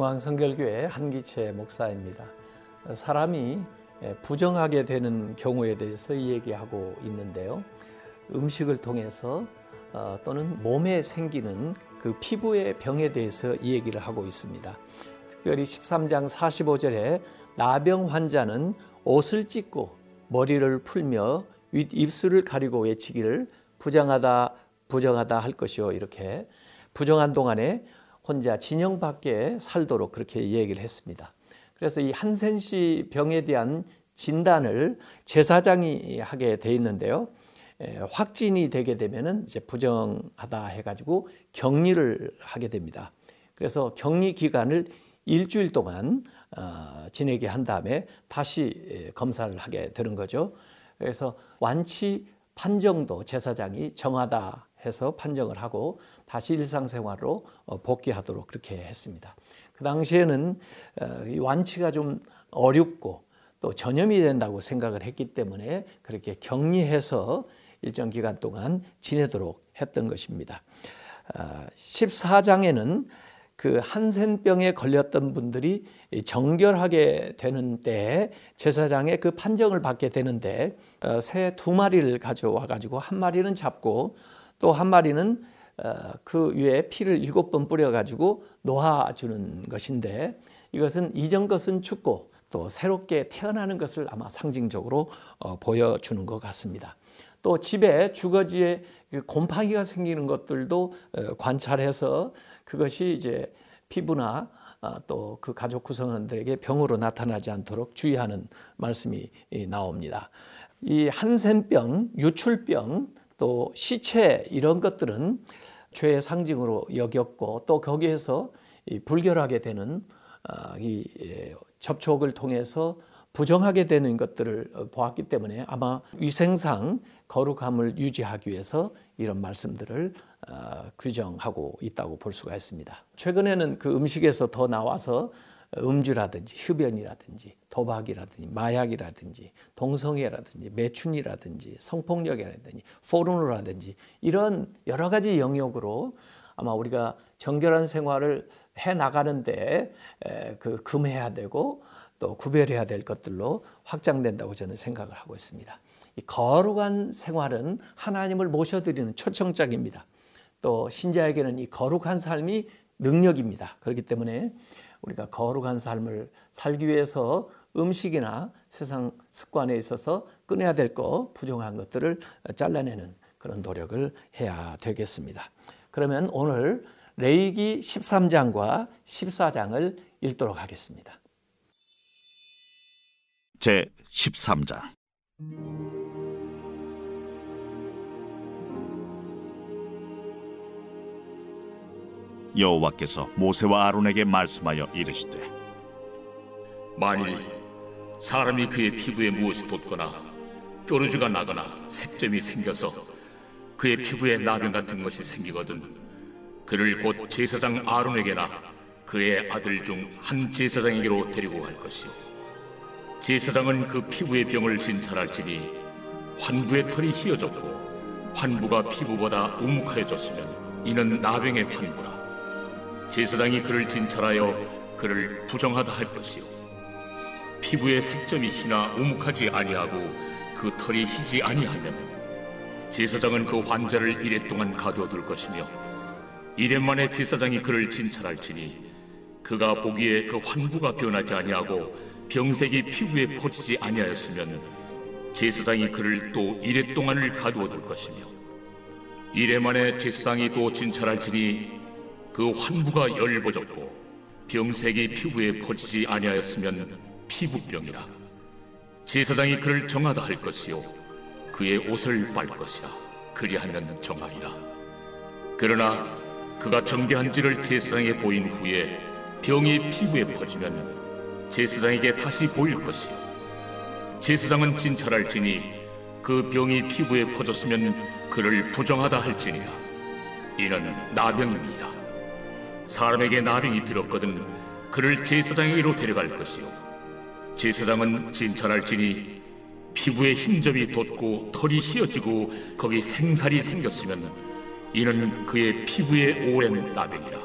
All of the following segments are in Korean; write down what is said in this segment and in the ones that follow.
중앙성결교회 한기채 목사입니다. 사람이 부정하게 되는 경우에 대해서 이야기하고 있는데요. 음식을 통해서 어, 또는 몸에 생기는 그 피부의 병에 대해서 이 얘기를 하고 있습니다. 특별히 13장 45절에 나병 환자는 옷을 찢고 머리를 풀며 윗 입술을 가리고 외치기를 부정하다 부정하다 할 것이요 이렇게 부정한 동안에 혼자 진영 밖에 살도록 그렇게 얘기를 했습니다. 그래서 이 한센씨 병에 대한 진단을 제사장이 하게 돼 있는데요. 확진이 되게 되면은 이제 부정하다 해가지고 격리를 하게 됩니다. 그래서 격리 기간을 일주일 동안 어, 지내게 한 다음에 다시 검사를 하게 되는 거죠. 그래서 완치 판정도 제사장이 정하다 해서 판정을 하고 다시 일상생활로 어, 복귀하도록 그렇게 했습니다. 그 당시에는 어, 완치가 좀 어렵고 또 전염이 된다고 생각을 했기 때문에 그렇게 격리해서 일정 기간 동안 지내도록 했던 것입니다. 14장에는 어, 그 한센병에 걸렸던 분들이 정결하게 되는 때 제사장의 그 판정을 받게 되는데 어, 새두 마리를 가져와 가지고 한 마리는 잡고 또 한 마리는 어, 그 위에 피를 일곱 번 뿌려 가지고 놓아주는 것인데 이것은 이전 것은 죽고 또 새롭게 태어나는 것을 아마 상징적으로 보여주는 것 같습니다. 또 집에 주거지에 그 곰팡이가 생기는 것들도 어, 관찰해서 그것이 이제 피부나 아, 또그 가족 구성원들에게 병으로 나타나지 않도록 주의하는 말씀이 나옵니다. 이 한센병, 유출병, 또 시체 이런 것들은 죄의 상징으로 여겼고 또 거기에서 불결하게 되는 아, 이 예, 접촉을 통해서 부정하게 되는 것들을 어, 보았기 때문에 아마 위생상 거룩함을 유지하기 위해서 이런 말씀들을 어, 규정하고 있다고 볼 수가 있습니다. 최근에는 그 음식에서 더 나와서 음주라든지 흡연이라든지 도박이라든지 마약이라든지 동성애라든지 매춘이라든지 성폭력이라든지 포르노라든지 이런 여러 가지 영역으로 아마 우리가 정결한 생활을 해 나가는데 그 금해야 되고 또 구별해야 될 것들로 확장된다고 저는 생각을 하고 있습니다. 이 거룩한 생활은 하나님을 모셔드리는 초청장입니다. 또 신자에게는 이 거룩한 삶이 능력입니다. 그렇기 때문에 우리가 거룩한 삶을 살기 위해서 음식이나 세상 습관에 있어서 끊어야 될 것, 부정한 것들을 잘라내는 그런 노력을 해야 되겠습니다. 그러면 오늘 레이기 13장과 14장을 읽도록 하겠습니다. 제 13장 여호와께서 모세와 아론에게 말씀하여 이르시되 만일 사람이 그의 피부에 무엇이 돋거나 뾰루지가 나거나 색점이 생겨서 그의 피부에 나병 같은 것이 생기거든 그를 곧 제사장 아론에게나 그의 아들 중 한 제사장에게로 데리고 갈 것이요. 제사장은 그 피부의 병을 진찰할지니 환부의 털이 휘어졌고 환부가 피부보다 우묵하여졌으면 이는 나병의 환부라 제사장이 그를 진찰하여 그를 부정하다 할 것이요. 피부의 색점이 희나 우묵하지 아니하고 그 털이 희지 아니하면 제사장은 그 환자를 이래 동안 가두어둘 것이며 이래 만에 제사장이 그를 진찰할지니 그가 보기에 그 환부가 변하지 아니하고 병색이 피부에 퍼지지 아니하였으면 제사장이 그를 또 이래 동안을 가두어 둘 것이며 이래 만에 제사장이 또 진찰할지니 그 환부가 열버졌고 병색이 피부에 퍼지지 아니하였으면 피부병이라. 제사장이 그를 정하다 할 것이요. 그의 옷을 빨 것이라. 그리하면 정하리라. 그러나 그가 정죄한지를 제사장에 보인 후에 병이 피부에 퍼지면 제사장에게 다시 보일 것이요. 제사장은 진찰할지니 그 병이 피부에 퍼졌으면 그를 부정하다 할지니라. 이는 나병입니다 사람에게 나병이 들었거든 그를 제사장에게로 데려갈 것이요 제사장은 진찰할지니 피부에 흰점이 돋고 털이 휘어지고 거기 생살이 생겼으면 이는 그의 피부에 오랜 나병이라.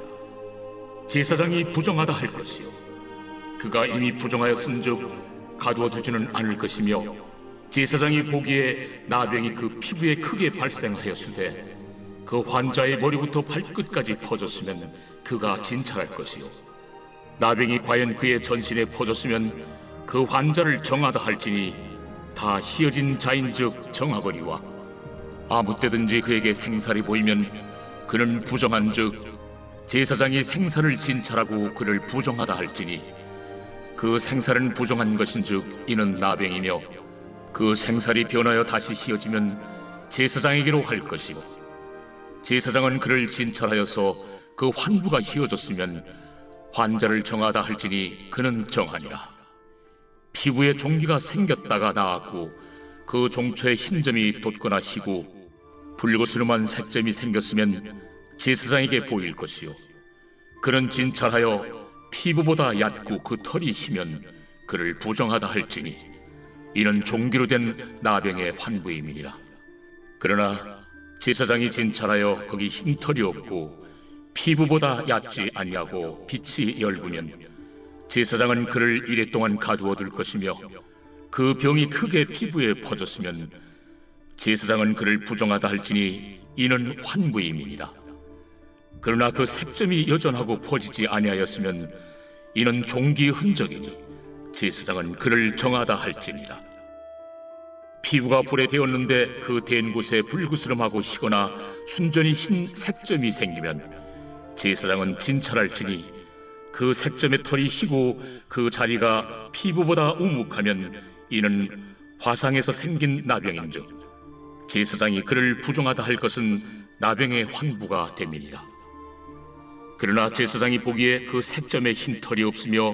제사장이 부정하다 할 것이요 그가 이미 부정하였은즉 가두어 두지는 않을 것이며 제사장이 보기에 나병이 그 피부에 크게 발생하였으되 그 환자의 머리부터 발끝까지 퍼졌으면 그가 진찰할 것이요. 나병이 과연 그의 전신에 퍼졌으면 그 환자를 정하다 할지니 다 희어진 자인즉 정하거니와 아무 때든지 그에게 생살이 보이면 그는 부정한즉 제사장이 생사를 진찰하고 그를 부정하다 할지니 그 생살은 부정한 것인즉 이는 나병이며 그 생살이 변하여 다시 희어지면 제사장에게로 갈 것이고 제사장은 그를 진찰하여서 그 환부가 희어졌으면 환자를 정하다 할지니 그는 정하니라. 피부에 종기가 생겼다가 나았고 그 종초에 흰 점이 돋거나 희고 붉으스름한 색점이 생겼으면 제사장에게 보일 것이요. 그는 진찰하여 피부보다 얕고 그 털이 희면 그를 부정하다 할지니 이는 종기로 된 나병의 환부임이니라. 그러나 제사장이 진찰하여 거기 흰 털이 없고 피부보다 얕지 아니하고 빛이 열구면 제사장은 그를 이래 동안 가두어 둘 것이며 그 병이 크게 피부에 퍼졌으면 제사장은 그를 부정하다 할지니 이는 환부임이니라. 그러나 그 색점이 여전하고 퍼지지 아니하였으면 이는 종기의 흔적이니 제사장은 그를 정하다 할지니라 피부가 불에 데었는데 그댄 곳에 불구스름하고 희거나 순전히 흰 색점이 생기면 제사장은 진찰할지니 그 색점의 털이 희고 그 자리가 피부보다 우묵하면 이는 화상에서 생긴 나병인즉 제사장이 그를 부정하다 할 것은 나병의 환부가 됨이니라. 그러나 제사장이 보기에 그 색점에 흰 털이 없으며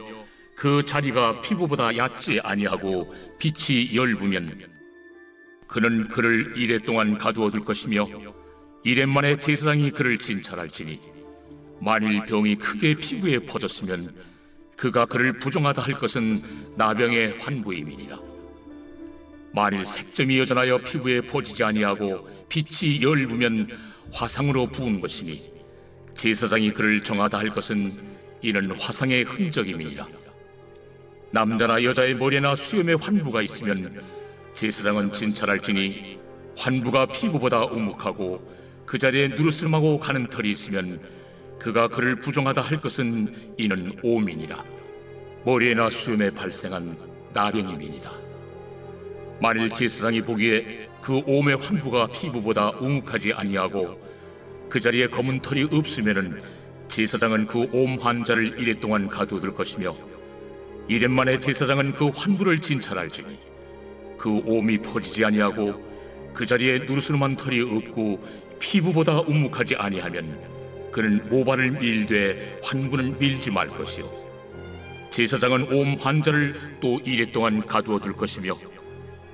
그 자리가 피부보다 얕지 아니하고 빛이 열부면 그는 그를 이래 동안 가두어 둘 것이며 이래 만에 제사장이 그를 진찰할지니 만일 병이 크게 피부에 퍼졌으면 그가 그를 부정하다 할 것은 나병의 환부임이니라. 만일 색점이 여전하여 피부에 퍼지지 아니하고 빛이 열부면 화상으로 부은 것이니 제사장이 그를 정하다 할 것은 이는 화상의 흔적임이니라. 남자나 여자의 머리나 수염에 환부가 있으면 제사장은 진찰할지니 환부가 피부보다 우묵하고 그 자리에 누르스름하고 가는 털이 있으면 그가 그를 부정하다 할 것은 이는 오민이라. 머리에나 수염에 발생한 나병임이니라. 만일 제사장이 보기에 그 오의 환부가 피부보다 우묵하지 아니하고 그 자리에 검은 털이 없으면은 제사장은 그 옴 환자를 이래 동안 가두어둘 것이며 이래 만에 제사장은 그 환부를 진찰할지니 그 옴이 퍼지지 아니하고 그 자리에 누르스름한 털이 없고 피부보다 우묵하지 아니하면 그는 모발을 밀되 환부는 밀지 말 것이요. 제사장은 옴 환자를 또 이래 동안 가두어 둘 것이며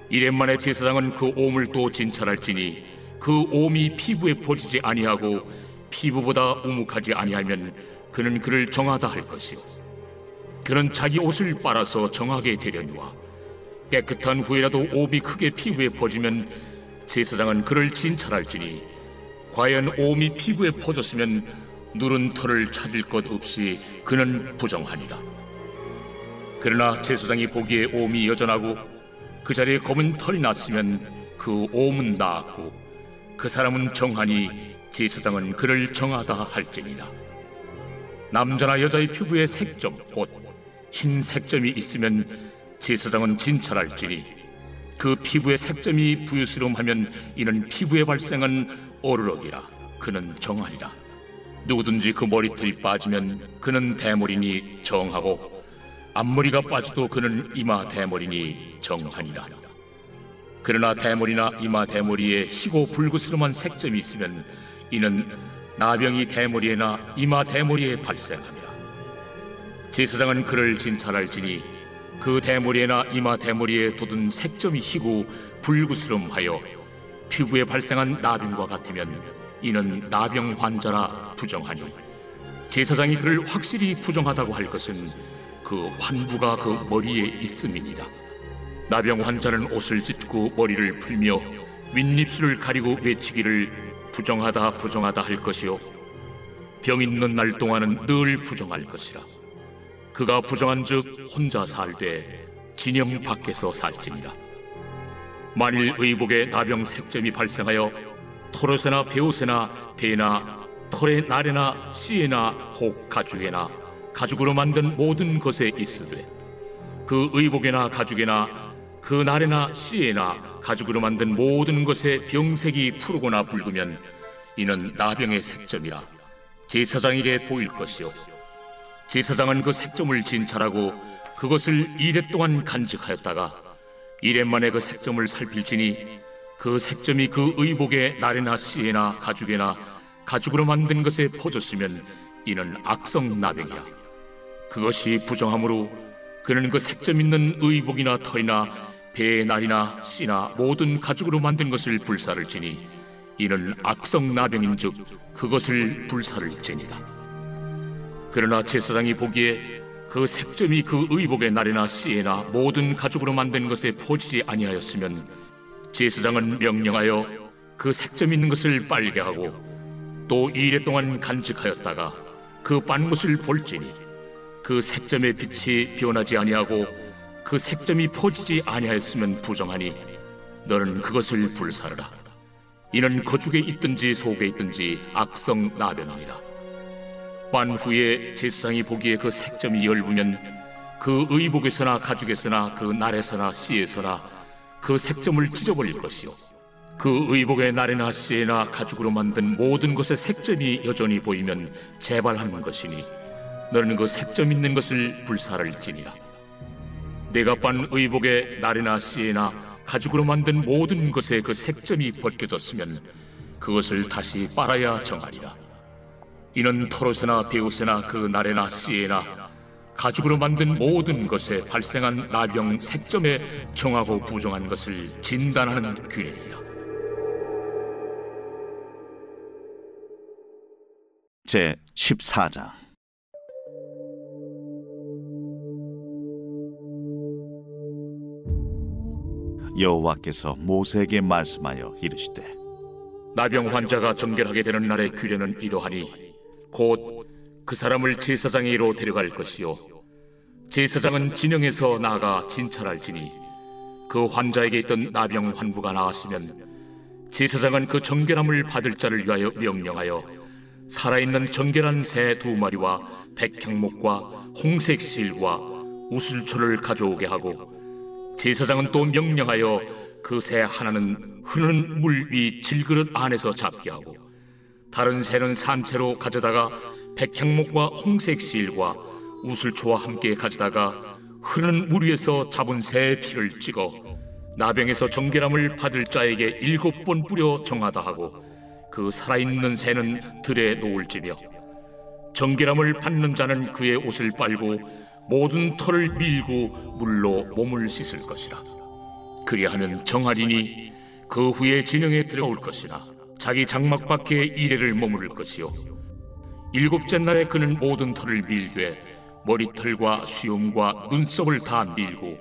이래 만에 제사장은 그 옴을 또 진찰할지니 그 옴이 피부에 퍼지지 아니하고 피부보다 우묵하지 아니하면 그는 그를 정하다 할 것이요. 그는 자기 옷을 빨아서 정하게 되려니와 깨끗한 후에라도 옴이 크게 피부에 퍼지면 제사장은 그를 진찰할지니 과연 옴이 피부에 퍼졌으면 누른 털을 찾을 것 없이 그는 부정하니라. 그러나 제사장이 보기에 옴이 여전하고 그 자리에 검은 털이 났으면 그 옴은 나았고 그 사람은 정하니 제사장은 그를 정하다 할지니라. 남자나 여자의 피부에 색점 곧 흰 색점이 있으면 제사장은 진찰할지니 그 피부의 색점이 부유스러움하면 이는 피부에 발생한 오르럭이라 그는 정하리라. 누구든지 그 머리털이 빠지면 그는 대머리니 정하고 앞머리가 빠져도 그는 이마 대머리니 정하니라. 그러나 대머리나 이마 대머리에 희고 불구스름한 색점이 있으면 이는 나병이 대머리에나 이마 대머리에 발생하니라 제사장은 그를 진찰할지니 그 대머리에나 이마 대머리에 돋은 색점이 희고 불구스름하여 피부에 발생한 나병과 같으면 이는 나병 환자라 부정하니 제사장이 그를 확실히 부정하다고 할 것은 그 환부가 그 머리에 있음이니라. 나병 환자는 옷을 찢고 머리를 풀며 윗입술을 가리고 외치기를 부정하다 부정하다 할 것이요. 병 있는 날 동안은 늘 부정할 것이라 그가 부정한즉 혼자 살되 진영 밖에서 살지니라. 만일 의복에 나병 색점이 발생하여 토롯에나 베옷에나 배나 털의 날에나 씨에나 혹 가죽에나 가죽으로 만든 모든 것에 있으되 그 의복에나 가죽에나 그 날에나 씨에나 가죽으로 만든 모든 것에 병색이 푸르거나 붉으면 이는 나병의 색점이라 제사장에게 보일 것이요 제사장은 그 색점을 진찰하고 그것을 이래 동안 간직하였다가 이래 만에 그 색점을 살필지니 그 색점이 그 의복의 날에나 씨에나 가죽에나 가죽으로 만든 것에 퍼졌으면 이는 악성 나병이라. 그것이 부정함으로 그는 그 색점 있는 의복이나 털이나 배의 날이나 씨나 모든 가죽으로 만든 것을 불사를 지니 이는 악성 나병인즉 그것을 불사를 지니다 그러나 제사장이 보기에 그 색점이 그 의복의 날이나 씨에나 모든 가죽으로 만든 것에 퍼지지 아니하였으면 제사장은 명령하여 그 색점 있는 것을 빨게 하고 또 이래 동안 간직하였다가 그 빤 것을 볼지니 그 색점의 빛이 변하지 아니하고 그 색점이 퍼지지 아니하였으면 부정하니 너는 그것을 불사르라. 이는 거죽에 있든지 속에 있든지 악성 나병이니라 빤 후에 제사장이 보기에 그 색점이 열부면 그 의복에서나 가죽에서나 그 날에서나 씨에서나 그 색점을 찢어버릴 것이요. 그 의복의 날에나 씨에나 가죽으로 만든 모든 것의 색점이 여전히 보이면 재발하는 것이니 너는 그 색점 있는 것을 불사를지니라. 내가 빤 의복의 날에나 씨에나 가죽으로 만든 모든 것에 그 색점이 벗겨졌으면 그것을 다시 빨아야 정하리라 이는 털옷에나 베옷에나 그 날에나 씨에나 가죽으로 만든 모든 것에 발생한 나병 색점에 정하고 부정한 것을 진단하는 규례니라. 제 14장. 여호와께서 모세에게 말씀하여 이르시되 나병 환자가 정결하게 되는 날의 규례는 이러하니 곧 그 사람을 제사장에게로 데려갈 것이요. 제사장은 진영에서 나아가 진찰할지니 그 환자에게 있던 나병 환부가 나았으면 제사장은 그 정결함을 받을 자를 위하여 명령하여 살아있는 정결한 새 두 마리와 백향목과 홍색 실과 우슬초를 가져오게 하고 제사장은 또 명령하여 그 새 하나는 흐르는 물 위 질그릇 안에서 잡게 하고 다른 새는 산채로 가져다가 백향목과 홍색 실과 우슬초와 함께 가져다가 흐르는 물 위에서 잡은 새의 피를 찍어 나병에서 정결함을 받을 자에게 일곱 번 뿌려 정하다 하고 그 살아있는 새는 들에 놓을지며 정결함을 받는 자는 그의 옷을 빨고 모든 털을 밀고 물로 몸을 씻을 것이라. 그리하면 정하리니 그 후에 진영에 들어올 것이나 자기 장막 밖에 이래를 머무를 것이요. 일곱째 날에 그는 모든 털을 밀되 머리털과 수염과 눈썹을 다 밀고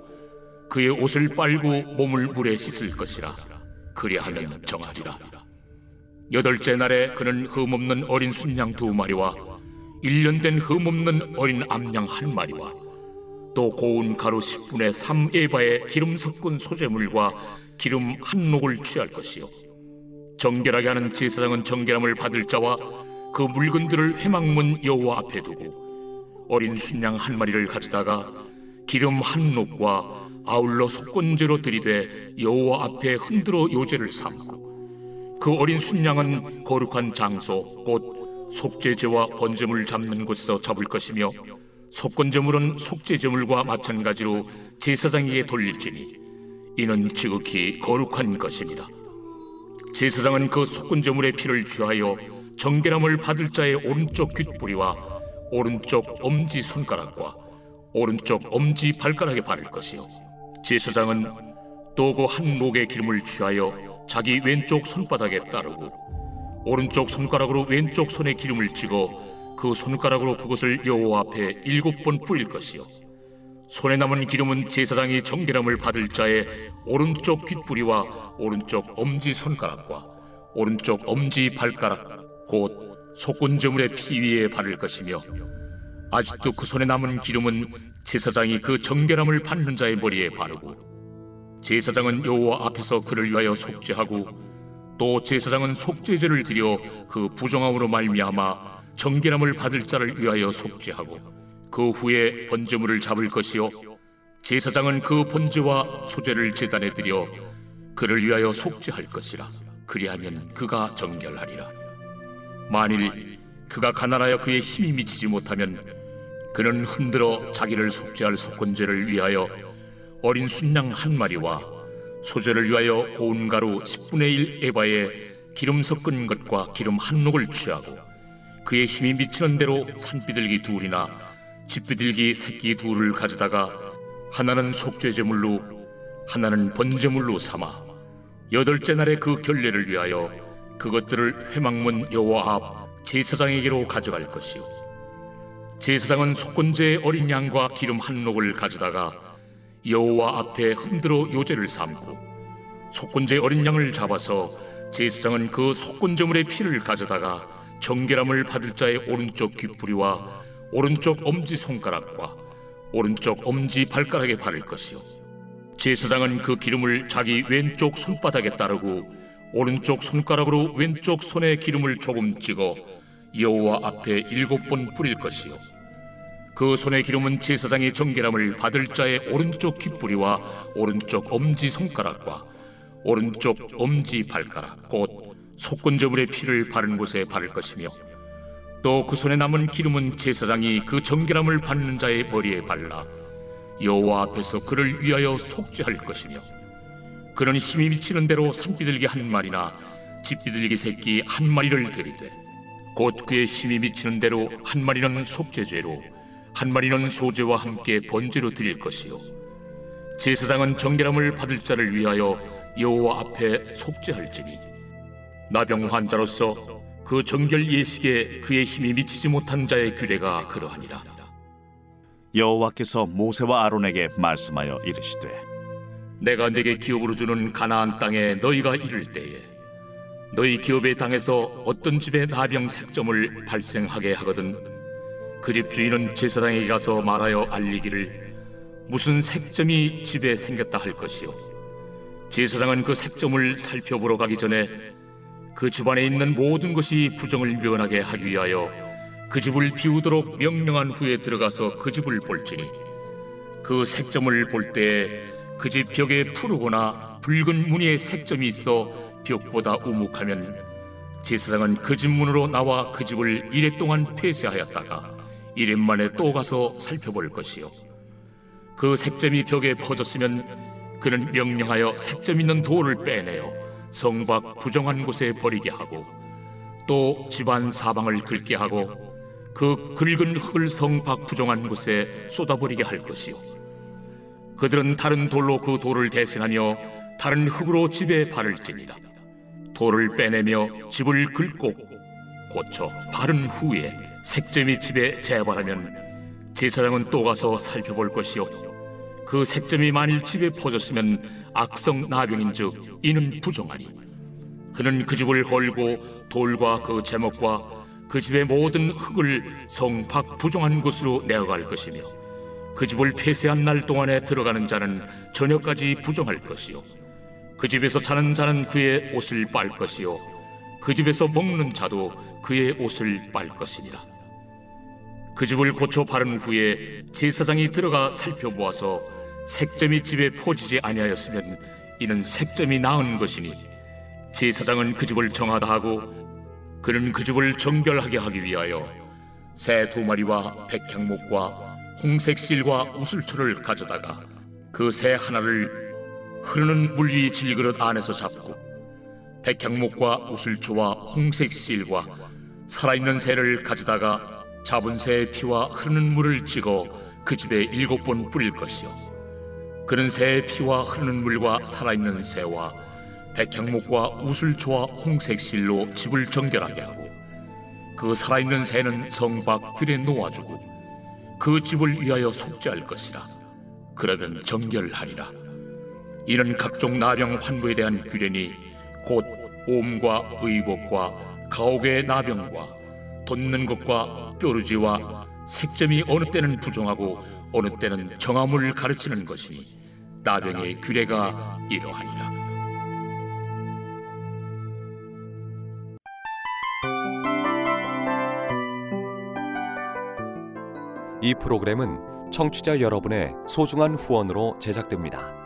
그의 옷을 빨고 몸을 물에 씻을 것이라. 그리하면 정하리라. 여덟째 날에 그는 흠없는 어린 순양 두 마리와 일년된 흠없는 어린 암양 한 마리와 또 고운 가루 10분의 3에바의 기름 섞은 소재물과 기름 한 녹을 취할 것이요 정결하게 하는 제사장은 정결함을 받을 자와 그 물건들을 회막문 여호와 앞에 두고 어린 순양 한 마리를 가져다가 기름 한 녹과 아울러 속건제로 들이되 여호와 앞에 흔들어 요제를 삼고 그 어린 순양은 거룩한 장소 곧 속죄제와 번제물 잡는 곳에서 잡을 것이며 속건제물은 속죄제물과 마찬가지로 제사장에게 돌릴지니 이는 지극히 거룩한 것입니다. 제사장은 그 속건제물의 피를 취하여 정결함을 받을 자의 오른쪽 귓뿌리와 오른쪽 엄지 손가락과 오른쪽 엄지 발가락에 바를 것이요. 제사장은 또그한 녹의 기름을 취하여 자기 왼쪽 손바닥에 따르고 오른쪽 손가락으로 왼쪽 손에 기름을 찍어 그 손가락으로 그것을 여호와 앞에 일곱 번 뿌릴 것이요 손에 남은 기름은 제사장이 정결함을 받을 자의 오른쪽 귓뿌리와 오른쪽 엄지 손가락과 오른쪽 엄지 발가락 곧 속건제물의 피 위에 바를 것이며 아직도 그 손에 남은 기름은 제사장이 그 정결함을 받는 자의 머리에 바르고 제사장은 여호와 앞에서 그를 위하여 속죄하고 또 제사장은 속죄제를 드려 그 부정함으로 말미암아 정결함을 받을 자를 위하여 속죄하고 그 후에 번제물을 잡을 것이요. 제사장은 그 번제와 소제를 제단에 드려 그를 위하여 속죄할 것이라. 그리하면 그가 정결하리라. 만일 그가 가난하여 그의 힘이 미치지 못하면 그는 흔들어 자기를 속죄할 속건제를 위하여 어린 순양 한 마리와 소제를 위하여 고운 가루 10분의 1 에바에 기름 섞은 것과 기름 한 녹을 취하고 그의 힘이 미치는 대로 산비둘기 둘이나 집비둘기 새끼 둘을 가져다가 하나는 속죄제물로 하나는 번제물로 삼아 여덟째 날에 그 결례를 위하여 그것들을 회막문 여호와 앞 제사장에게로 가져갈 것이요. 제사장은 속건제의 어린 양과 기름 한 녹을 가져다가 여호와 앞에 흔들어 요제를 삼고 속건제 어린 양을 잡아서 제사장은 그 속건제물의 피를 가져다가 정결함을 받을 자의 오른쪽 귓부리와 오른쪽 엄지 손가락과 오른쪽 엄지 발가락에 바를 것이요. 제사장은 그 기름을 자기 왼쪽 손바닥에 따르고 오른쪽 손가락으로 왼쪽 손에 기름을 조금 찍어 여호와 앞에 일곱 번 뿌릴 것이요. 그 손의 기름은 제사장이 정결함을 받을 자의 오른쪽 귓부리와 오른쪽 엄지 손가락과 오른쪽 엄지 발가락 곧 속건저물의 피를 바른 곳에 바를 것이며 또 그 손에 남은 기름은 제사장이 그 정결함을 받는 자의 머리에 발라 여호와 앞에서 그를 위하여 속죄할 것이며 그는 힘이 미치는 대로 산비둘기 한 마리나 집비둘기 새끼 한 마리를 드리되 곧 그의 힘이 미치는 대로 한 마리는 속죄죄로 한 마리는 소제와 함께 번제로 드릴 것이요 제사장은 정결함을 받을 자를 위하여 여호와 앞에 속죄할지니 나병 환자로서 그 정결 예식에 그의 힘이 미치지 못한 자의 규례가 그러하니라. 여호와께서 모세와 아론에게 말씀하여 이르시되 내가 내게 기업으로 주는 가나안 땅에 너희가 이를 때에 너희 기업의 땅에서 어떤 집에 나병 색점을 발생하게 하거든 그 집 주인은 제사장에게 가서 말하여 알리기를 무슨 색점이 집에 생겼다 할 것이요? 제사장은 그 색점을 살펴보러 가기 전에 그 집안에 있는 모든 것이 부정을 면하게 하기 위하여 그 집을 비우도록 명령한 후에 들어가서 그 집을 볼지니 그 색점을 볼 때에 그 집 벽에 푸르거나 붉은 무늬의 색점이 있어 벽보다 우묵하면 제사장은 그 집 문으로 나와 그 집을 이래 동안 폐쇄하였다가 이래 만에 또 가서 살펴볼 것이요. 그 색점이 벽에 퍼졌으면 그는 명령하여 색점 있는 돌을 빼내어 성밖 부정한 곳에 버리게 하고 또 집안 사방을 긁게 하고 그 긁은 흙을 성밖 부정한 곳에 쏟아버리게 할 것이요 그들은 다른 돌로 그 돌을 대신하며 다른 흙으로 집에 바를지니라. 돌을 빼내며 집을 긁고 고쳐 바른 후에 색점이 집에 재발하면 제사장은 또 가서 살펴볼 것이요 그 색점이 만일 집에 퍼졌으면 악성 나병인즉 이는 부정하니 그는 그 집을 헐고 돌과 그 제목과 그 집의 모든 흙을 성 밖 부정한 곳으로 내어갈 것이며 그 집을 폐쇄한 날 동안에 들어가는 자는 저녁까지 부정할 것이요. 그 집에서 자는 자는 그의 옷을 빨 것이요. 그 집에서 먹는 자도 그의 옷을 빨 것이니라 그 집을 고쳐 바른 후에 제사장이 들어가 살펴보아서 색점이 집에 퍼지지 아니하였으면 이는 색점이 나은 것이니 제사장은 그 집을 정하다 하고 그는 그 집을 정결하게 하기 위하여 새 두 마리와 백향목과 홍색 실과 우슬초를 가져다가 그 새 하나를 흐르는 물 위 질그릇 안에서 잡고 백향목과 우슬초와 홍색 실과 살아있는 새를 가져다가 잡은 새의 피와 흐르는 물을 찍어 그 집에 일곱 번 뿌릴 것이요. 그는 새의 피와 흐르는 물과 살아있는 새와 백향목과 우슬초와 홍색 실로 집을 정결하게 하고 그 살아있는 새는 성밖 들에 놓아주고 그 집을 위하여 속죄할 것이라. 그러면 정결하리라. 이는 각종 나병 환부에 대한 규례니 곧 옴과 의복과 가옥의 나병과 돋는 것과 뾰루지와 색점이 어느 때는 부정하고 어느 때는 정함을 가르치는 것이니 나병의 규례가 이러하니라. 이 프로그램은 청취자 여러분의 소중한 후원으로 제작됩니다.